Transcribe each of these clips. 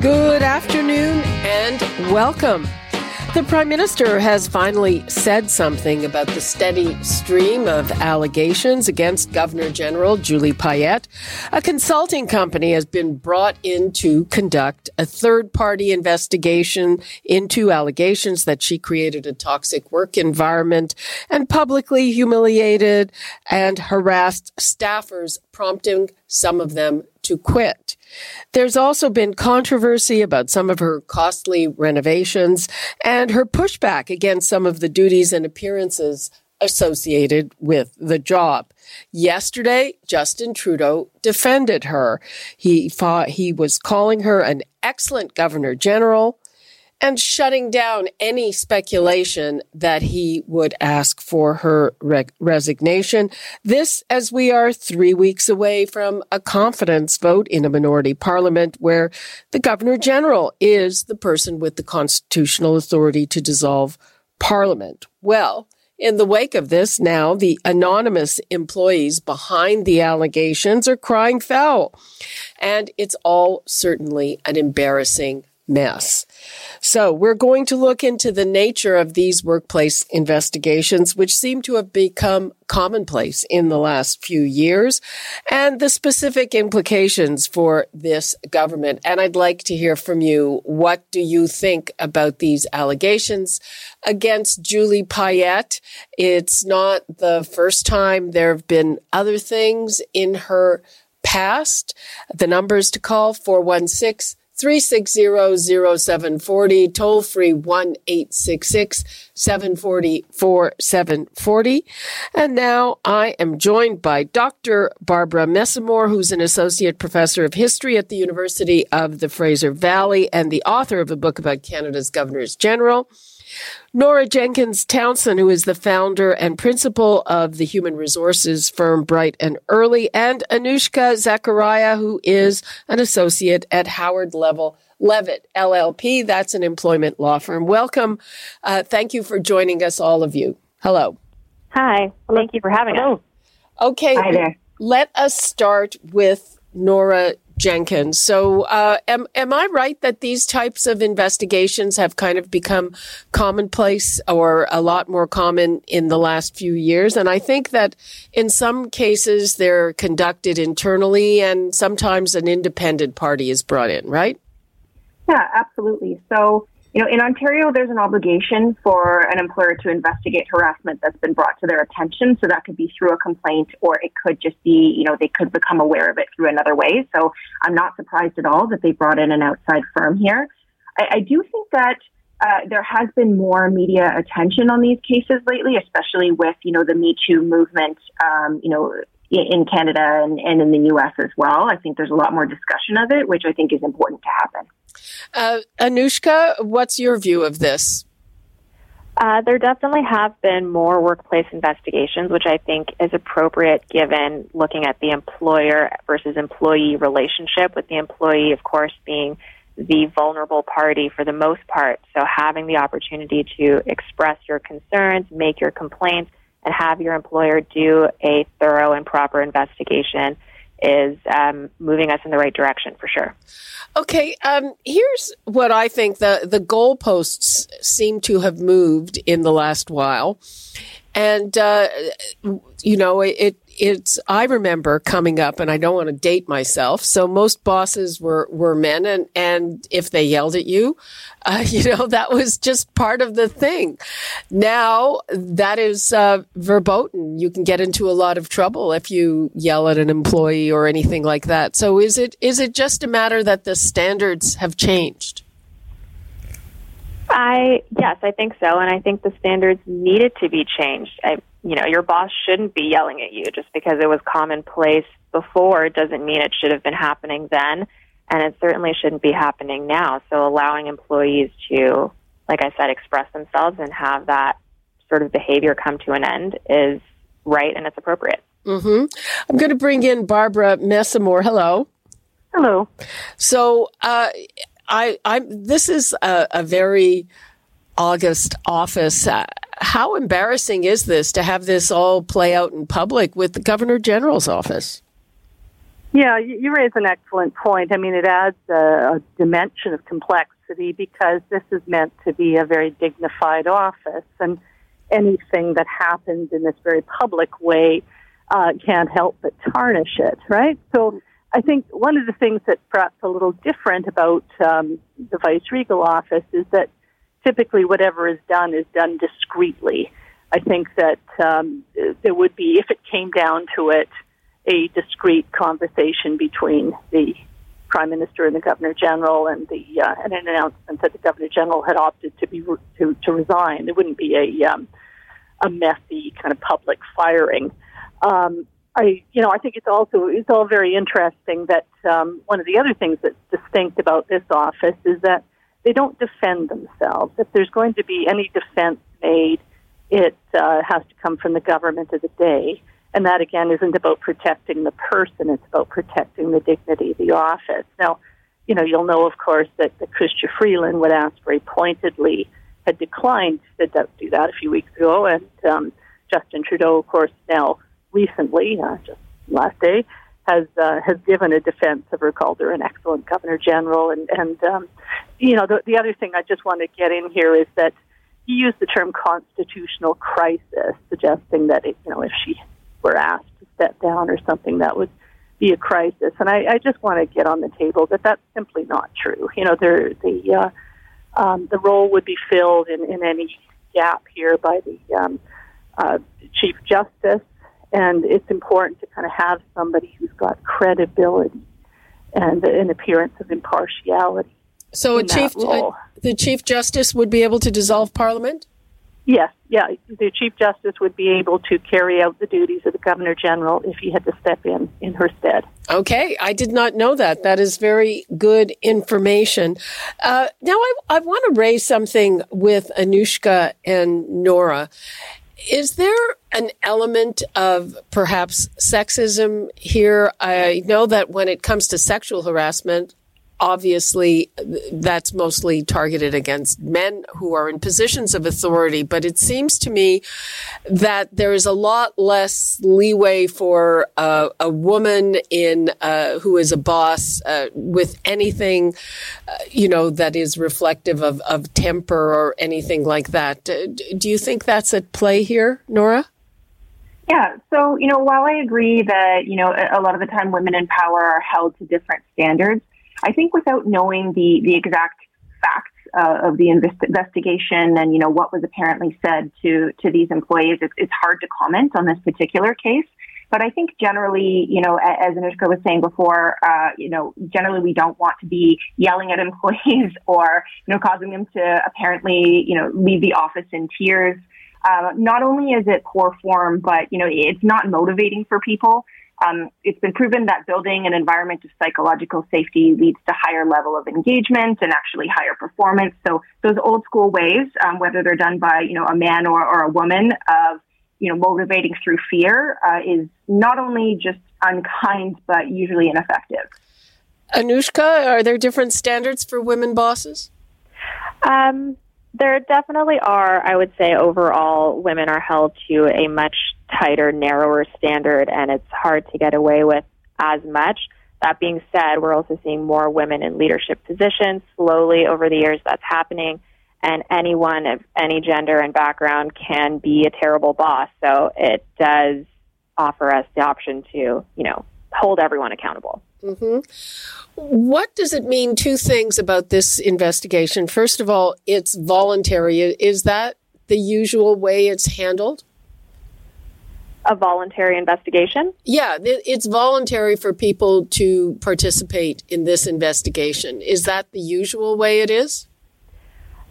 Good afternoon and welcome. The Prime Minister has finally said something about the steady stream of allegations against Governor General Julie Payette. A consulting company has been brought in to conduct a third party investigation into allegations that she created a toxic work environment and publicly humiliated and harassed staffers, prompting some of them to quit. There's also been controversy about some of her costly renovations and her pushback against some of the duties and appearances associated with the job. Yesterday, Justin Trudeau defended her. He thought he was calling her an excellent governor general and shutting down any speculation that he would ask for her re- resignation. This, as we are three weeks away from a confidence vote in a minority parliament where the governor general is the person with the constitutional authority to dissolve parliament. Well, in the wake of this, now the anonymous employees behind the allegations are crying foul. And it's all certainly an embarrassing mess. So we're going to look into the nature of these workplace investigations, which seem to have become commonplace in the last few years and the specific implications for this government. And I'd like to hear from you. What do you think about these allegations against Julie Payette? It's not the first time there have been other things in her past. The numbers to call 416 360-0740, toll free 1-866-740-4740. And now I am joined by Dr. Barbara Messamore, who's an associate professor of history at the University of the Fraser Valley and the author of a book about Canada's governors general. Nora Jenkins Townson, who is the founder and principal of the human resources firm Bright and Early, and Anoushka Zachariah, who is an associate at Howard Level Levitt LLP. That's an employment law firm. Welcome. Uh, thank you for joining us, all of you. Hello. Hi. Thank you for having Hello. us. Okay. Hi there. Let us start with Nora Jenkins. So, uh, am am I right that these types of investigations have kind of become commonplace or a lot more common in the last few years? And I think that in some cases they're conducted internally, and sometimes an independent party is brought in. Right? Yeah, absolutely. So you know, in Ontario, there's an obligation for an employer to investigate harassment that's been brought to their attention. So that could be through a complaint, or it could just be, you know, they could become aware of it through another way. So I'm not surprised at all that they brought in an outside firm here. I, I do think that uh, there has been more media attention on these cases lately, especially with, you know, the Me Too movement, um, you know, in Canada and, and in the US as well. I think there's a lot more discussion of it, which I think is important to happen. Uh, Anoushka, what's your view of this? Uh, there definitely have been more workplace investigations, which I think is appropriate given looking at the employer versus employee relationship, with the employee, of course, being the vulnerable party for the most part. So having the opportunity to express your concerns, make your complaints, and have your employer do a thorough and proper investigation is um, moving us in the right direction for sure. Okay, um, here's what I think the the goalposts seem to have moved in the last while, and uh, you know it it's I remember coming up, and I don't want to date myself. So most bosses were were men, and and if they yelled at you, uh, you know that was just part of the thing. Now that is uh, verboten. You can get into a lot of trouble if you yell at an employee or anything like that. So is it is it just a matter that the standards have changed? I yes, I think so, and I think the standards needed to be changed. I, you know, your boss shouldn't be yelling at you just because it was commonplace before doesn't mean it should have been happening then. and it certainly shouldn't be happening now. So allowing employees to, like I said, express themselves and have that sort of behavior come to an end is right and it's appropriate. Mm-hmm. I'm going to bring in Barbara Messamore. Hello. Hello. So, uh, I, I'm, this is a, a very August office. Uh, how embarrassing is this to have this all play out in public with the Governor General's office? Yeah, you raise an excellent point. I mean, it adds a, a dimension of complexity because this is meant to be a very dignified office, and anything that happens in this very public way uh, can't help but tarnish it, right? So I think one of the things that's perhaps a little different about um, the vice regal office is that typically whatever is done is done discreetly. I think that um, there would be, if it came down to it, a discreet conversation between the prime minister and the governor general, and the uh, and an announcement that the governor general had opted to be to to resign. There wouldn't be a um, a messy kind of public firing. Um, I, you know, I think it's also it's all very interesting that um, one of the other things that's distinct about this office is that they don't defend themselves. If there's going to be any defense made, it uh, has to come from the government of the day. And that again isn't about protecting the person; it's about protecting the dignity of the office. Now, you know, you'll know, of course, that, that Chrystia Freeland, when asked very pointedly, had declined to do that a few weeks ago, and um, Justin Trudeau, of course, now recently, uh, just last day, has uh, has given a defense of her an excellent governor general, and and um, you know the, the other thing I just want to get in here is that he used the term constitutional crisis, suggesting that it, you know if she were asked to step down or something, that would be a crisis. And I, I just want to get on the table that that's simply not true. You know, there the uh, um, the role would be filled in, in any gap here by the um, uh, chief justice and it's important to kind of have somebody who's got credibility and an appearance of impartiality. So, a chief, a, the chief justice would be able to dissolve parliament. Yes, yeah, the chief justice would be able to carry out the duties of the governor general if he had to step in in her stead. Okay, I did not know that. That is very good information. Uh, now, I, I want to raise something with Anoushka and Nora. Is there an element of perhaps sexism here? I know that when it comes to sexual harassment, obviously that's mostly targeted against men who are in positions of authority. But it seems to me that there is a lot less leeway for uh, a woman in uh, who is a boss uh, with anything, uh, you know, that is reflective of, of temper or anything like that. Do you think that's at play here, Nora? Yeah. So, you know, while I agree that, you know, a lot of the time women in power are held to different standards, I think without knowing the, the exact facts uh, of the invest- investigation and, you know, what was apparently said to, to these employees, it's, it's hard to comment on this particular case. But I think generally, you know, as Anoushka was saying before, uh, you know, generally we don't want to be yelling at employees or, you know, causing them to apparently, you know, leave the office in tears. Uh, not only is it poor form, but, you know, it's not motivating for people. Um, it's been proven that building an environment of psychological safety leads to higher level of engagement and actually higher performance. So those old school ways, um, whether they're done by you know a man or, or a woman, of you know motivating through fear, uh, is not only just unkind but usually ineffective. Anoushka, are there different standards for women bosses? Um, there definitely are. I would say overall, women are held to a much tighter, narrower standard, and it's hard to get away with as much. That being said, we're also seeing more women in leadership positions. Slowly over the years, that's happening. And anyone of any gender and background can be a terrible boss. So it does offer us the option to, you know, hold everyone accountable. Mm-hmm. What does it mean? Two things about this investigation. First of all, it's voluntary. Is that the usual way it's handled? A voluntary investigation? Yeah, it's voluntary for people to participate in this investigation. Is that the usual way it is?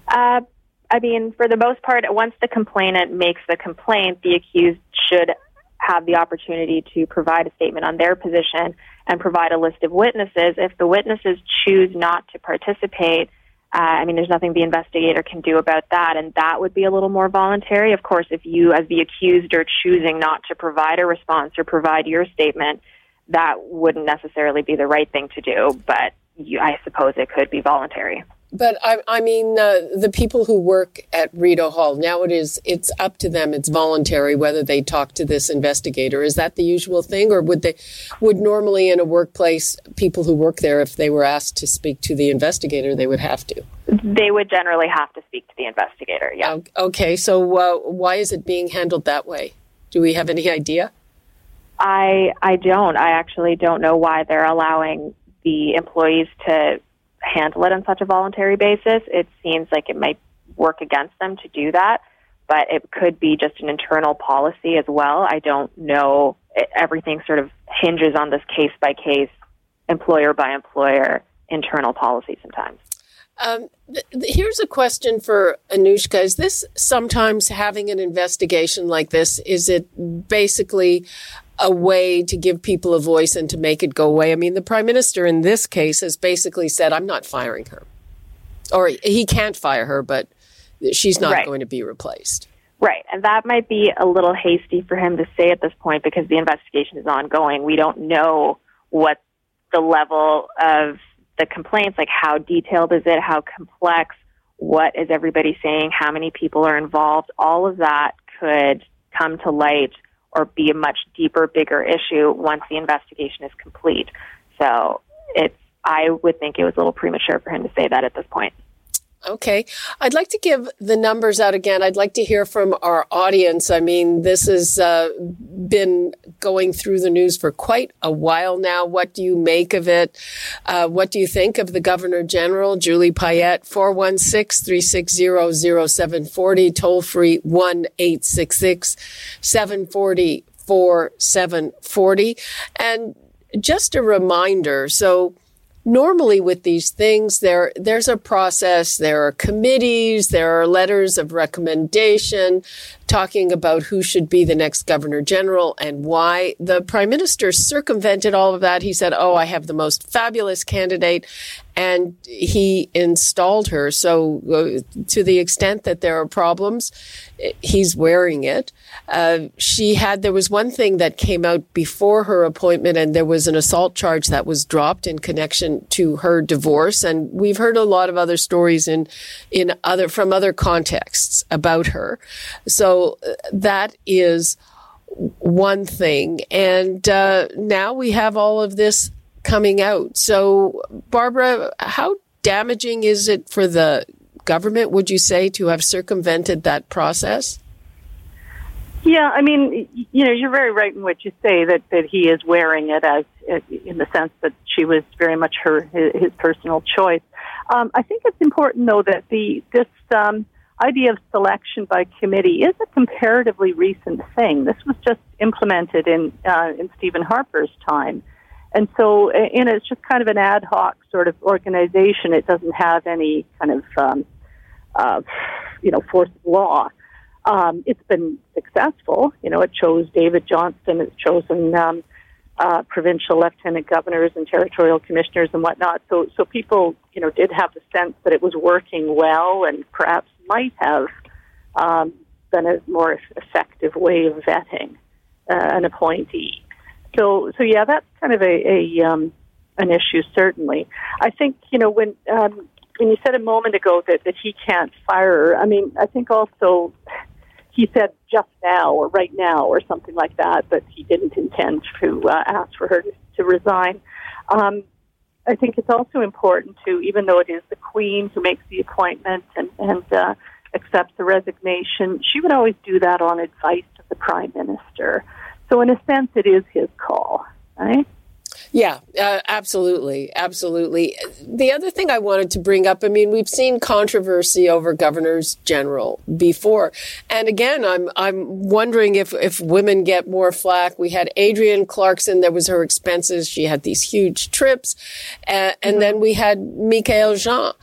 Uh, I mean, for the most part, once the complainant makes the complaint, the accused should have the opportunity to provide a statement on their position and provide a list of witnesses. If the witnesses choose not to participate, uh, I mean, there's nothing the investigator can do about that, and that would be a little more voluntary. Of course, if you, as the accused, are choosing not to provide a response or provide your statement, that wouldn't necessarily be the right thing to do, but you, I suppose it could be voluntary. But I, I mean, uh, the people who work at Rideau Hall now it is it's up to them. It's voluntary whether they talk to this investigator. Is that the usual thing, or would they would normally in a workplace people who work there, if they were asked to speak to the investigator, they would have to? They would generally have to speak to the investigator. Yeah. Okay. So uh, why is it being handled that way? Do we have any idea? I I don't. I actually don't know why they're allowing the employees to handle it on such a voluntary basis. It seems like it might work against them to do that, but it could be just an internal policy as well. I don't know. Everything sort of hinges on this case by case, employer by employer internal policy sometimes. Um, th- here's a question for Anoushka. Is this sometimes having an investigation like this? Is it basically a way to give people a voice and to make it go away. I mean, the prime minister in this case has basically said, I'm not firing her. Or he can't fire her, but she's not right. going to be replaced. Right. And that might be a little hasty for him to say at this point because the investigation is ongoing. We don't know what the level of the complaints, like how detailed is it, how complex, what is everybody saying, how many people are involved. All of that could come to light or be a much deeper, bigger issue once the investigation is complete. So it's, I would think it was a little premature for him to say that at this point. Okay. I'd like to give the numbers out again. I'd like to hear from our audience. I mean, this has uh, been going through the news for quite a while now. What do you make of it? Uh, what do you think of the Governor General, Julie Payette? 416 360 0740, toll free 1 866 740 4740. And just a reminder so, normally with these things there there's a process there are committees there are letters of recommendation talking about who should be the next governor general and why. The prime minister circumvented all of that. He said oh i have the most fabulous candidate and he installed her. So, uh, to the extent that there are problems, he's wearing it. Uh, she had, there was one thing that came out before her appointment, and there was an assault charge that was dropped in connection to her divorce. And we've heard a lot of other stories in, in other, from other contexts about her. So, uh, that is one thing. And uh, now we have all of this coming out. So, Barbara, how damaging is it for the government, would you say, to have circumvented that process? Yeah, I mean, you know, you're very right in what you say that, that he is wearing it as in the sense that she was very much her his, his personal choice. Um, I think it's important though that the this um, idea of selection by committee is a comparatively recent thing. This was just implemented in uh, in Stephen Harper's time. And so, and it's just kind of an ad hoc sort of organization. It doesn't have any kind of, um, uh, you know, force law. Um, it's been successful. You know, it chose David Johnston. It's chosen um, uh, provincial lieutenant governors and territorial commissioners and whatnot. So, so people, you know, did have the sense that it was working well, and perhaps might have um, been a more effective way of vetting uh, an appointee. So, so yeah, that's kind of a, a um, an issue. Certainly, I think you know when um, when you said a moment ago that that he can't fire. I mean, I think also he said just now or right now or something like that that he didn't intend to uh, ask for her to resign. Um, I think it's also important to, even though it is the Queen who makes the appointment and, and uh, accepts the resignation, she would always do that on advice of the Prime Minister. So, in a sense, it is his call, right? Yeah, uh, absolutely, absolutely. The other thing I wanted to bring up, I mean, we've seen controversy over governors general before, and again, I'm I'm wondering if if women get more flack. We had Adrienne Clarkson, there was her expenses; she had these huge trips, uh, and mm-hmm. then we had Michaëlle Jean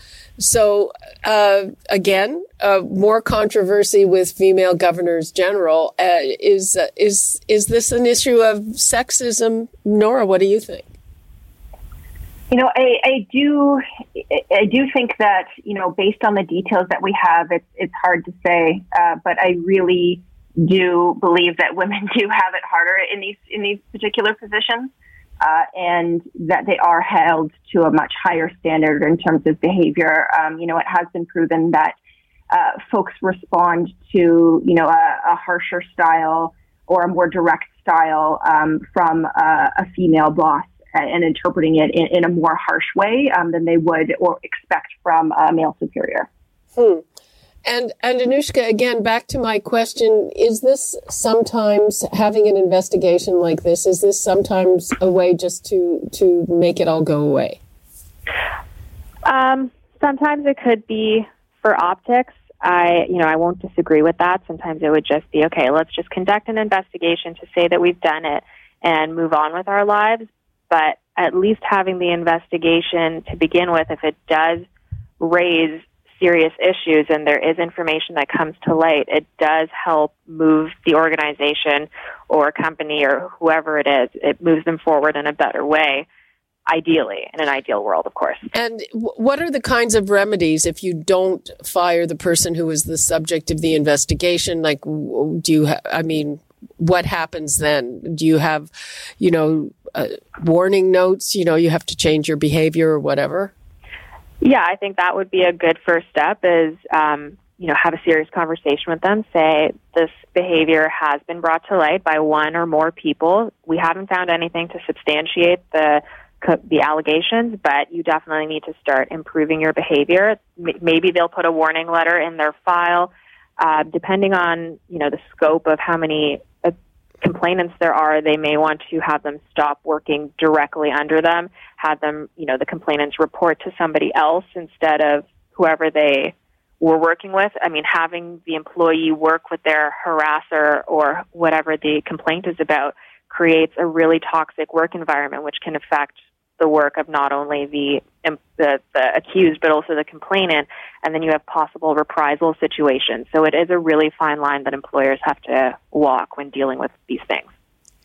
so uh, again, uh, more controversy with female governors general. Uh, is uh, is is this an issue of sexism, Nora? What do you think? You know, I, I do, I do think that you know, based on the details that we have, it's it's hard to say. Uh, but I really do believe that women do have it harder in these in these particular positions, uh, and that they are held to a much higher standard in terms of behavior. Um, you know, it has been proven that uh, folks respond to you know a, a, harsher style or a more direct style um, from a, a, female boss and interpreting it in, in a more harsh way um, than they would or expect from a male superior. Hmm. And and Anoushka, again, back to my question: Is this sometimes having an investigation like this? Is this sometimes a way just to to make it all go away? Um, sometimes it could be for optics. I, you know, I won't disagree with that. Sometimes it would just be okay. Let's just conduct an investigation to say that we've done it and move on with our lives. But at least having the investigation to begin with, if it does raise serious issues and there is information that comes to light, it does help move the organization or company or whoever it is. It moves them forward in a better way, ideally, in an ideal world, of course. And what are the kinds of remedies if you don't fire the person who is the subject of the investigation? Like, do you, ha- I mean, what happens then? Do you have, you know, uh, warning notes? You know, you have to change your behavior or whatever? Yeah, I think that would be a good first step is, um, you know, have a serious conversation with them. Say, this behavior has been brought to light by one or more people. We haven't found anything to substantiate the the allegations, but you definitely need to start improving your behavior. Maybe they'll put a warning letter in their file, uh, depending on you know the scope of how many complainants there are. They may want to have them stop working directly under them have them, you know, the complainants report to somebody else instead of whoever they were working with. I mean, having the employee work with their harasser or whatever the complaint is about creates a really toxic work environment, which can affect the work of not only the, the, the accused but also the complainant, and then you have possible reprisal situations. So it is a really fine line that employers have to walk when dealing with these things.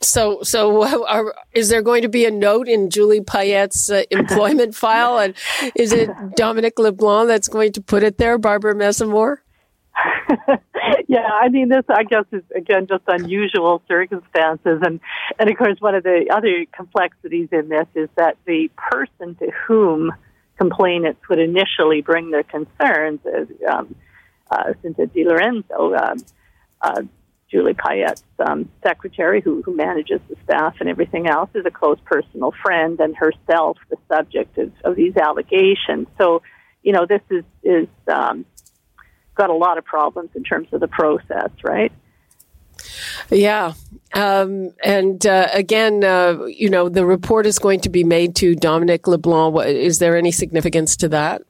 So, so are, is there going to be a note in Julie Payette's uh, employment file, and is it Dominic LeBlanc that's going to put it there, Barbara Messamore? yeah, I mean, this I guess is again just unusual circumstances, and and of course one of the other complexities in this is that the person to whom complainants would initially bring their concerns, is, um, uh, Cynthia Di Lorenzo, um, uh, Julie Payette's um, secretary, who, who manages the staff and everything else, is a close personal friend, and herself the subject of, of these allegations. So, you know, this is is um, got a lot of problems in terms of the process, right? Yeah. Um, and uh, again, uh, you know, the report is going to be made to Dominic LeBlanc. Is there any significance to that?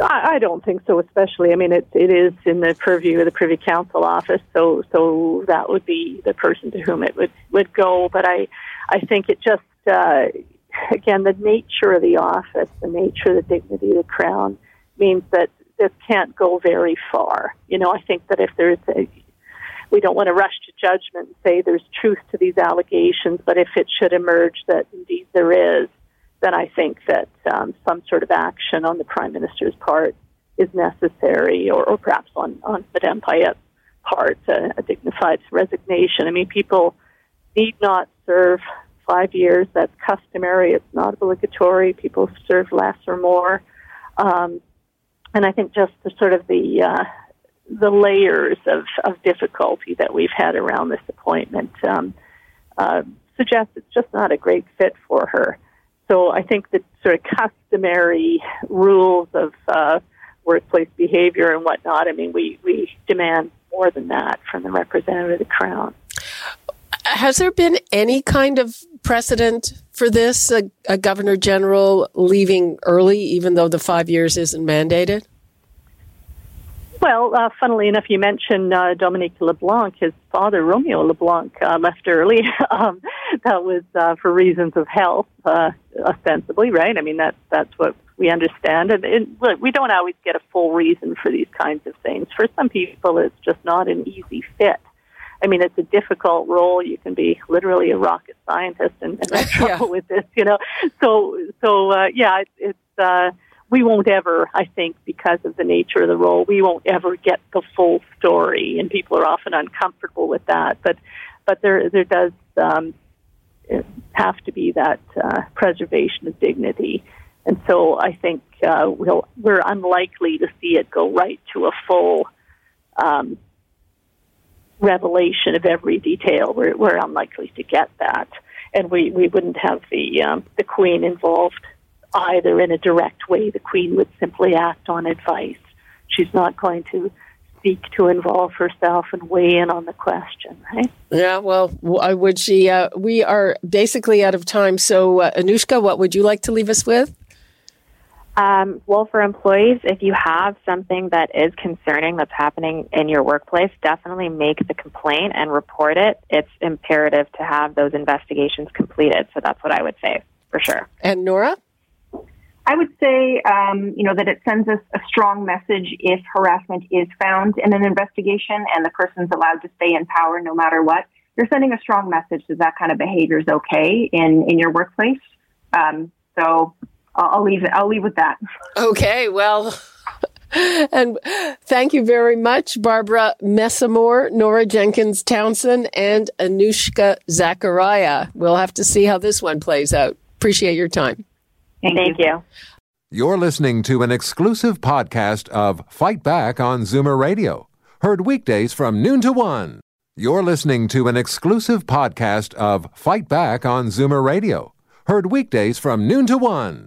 I, I don't think so, especially. I mean, it it is in the purview of the Privy Council office, so so that would be the person to whom it would would go. But I I think it just uh, again the nature of the office, the nature of the dignity of the crown means that this can't go very far. You know, I think that if there's a we don't want to rush to judgment and say there's truth to these allegations, but if it should emerge that indeed there is, then I think that um, some sort of action on the prime minister's part is necessary, or, or perhaps on on Madame Payette's part, uh, a dignified resignation. I mean, people need not serve five years. That's customary. It's not obligatory. People serve less or more. Um, and I think just the sort of the uh, the layers of, of difficulty that we've had around this appointment um, uh, suggests it's just not a great fit for her. So I think the sort of customary rules of uh, workplace behavior and whatnot. I mean, we we demand more than that from the representative of the crown. Has there been any kind of precedent for this? A, a governor general leaving early, even though the five years isn't mandated. Well, uh, funnily enough, you mentioned uh, Dominic LeBlanc. His father, Romeo LeBlanc, uh, left early. um, that was uh, for reasons of health, uh, ostensibly, right? I mean, that's that's what we understand, and it, we don't always get a full reason for these kinds of things. For some people, it's just not an easy fit. I mean, it's a difficult role. You can be literally a rocket scientist and, and have trouble yeah. with this, you know. So, so uh, yeah, it, it's uh, we won't ever, I think, because of the nature of the role, we won't ever get the full story, and people are often uncomfortable with that. But, but there, there does um, have to be that uh, preservation of dignity, and so I think uh, we'll, we're unlikely to see it go right to a full. Um, revelation of every detail. We're, we're unlikely to get that, and we, we wouldn't have the um, the Queen involved either in a direct way. The Queen would simply act on advice. She's not going to seek to involve herself and weigh in on the question, right? Yeah, well, would she? Uh, we are basically out of time. So, uh, Anoushka, what would you like to leave us with? Um, well, for employees, if you have something that is concerning that's happening in your workplace, definitely make the complaint and report it. It's imperative to have those investigations completed. So that's what I would say for sure. And Nora? I would say, um, you know, that it sends us a strong message if harassment is found in an investigation and the person's allowed to stay in power no matter what. You're sending a strong message that that kind of behavior is okay in, in your workplace. Um, so I'll, I'll leave it. I'll leave with that. Okay. Well. and thank you very much, Barbara Messamore, Nora Jenkins Townson, and Anoushka Zachariah. We'll have to see how this one plays out. Appreciate your time. Thank, Thank you. you. You're listening to an exclusive podcast of Fight Back on Zoomer Radio, heard weekdays from noon to one. You're listening to an exclusive podcast of Fight Back on Zoomer Radio, heard weekdays from noon to one.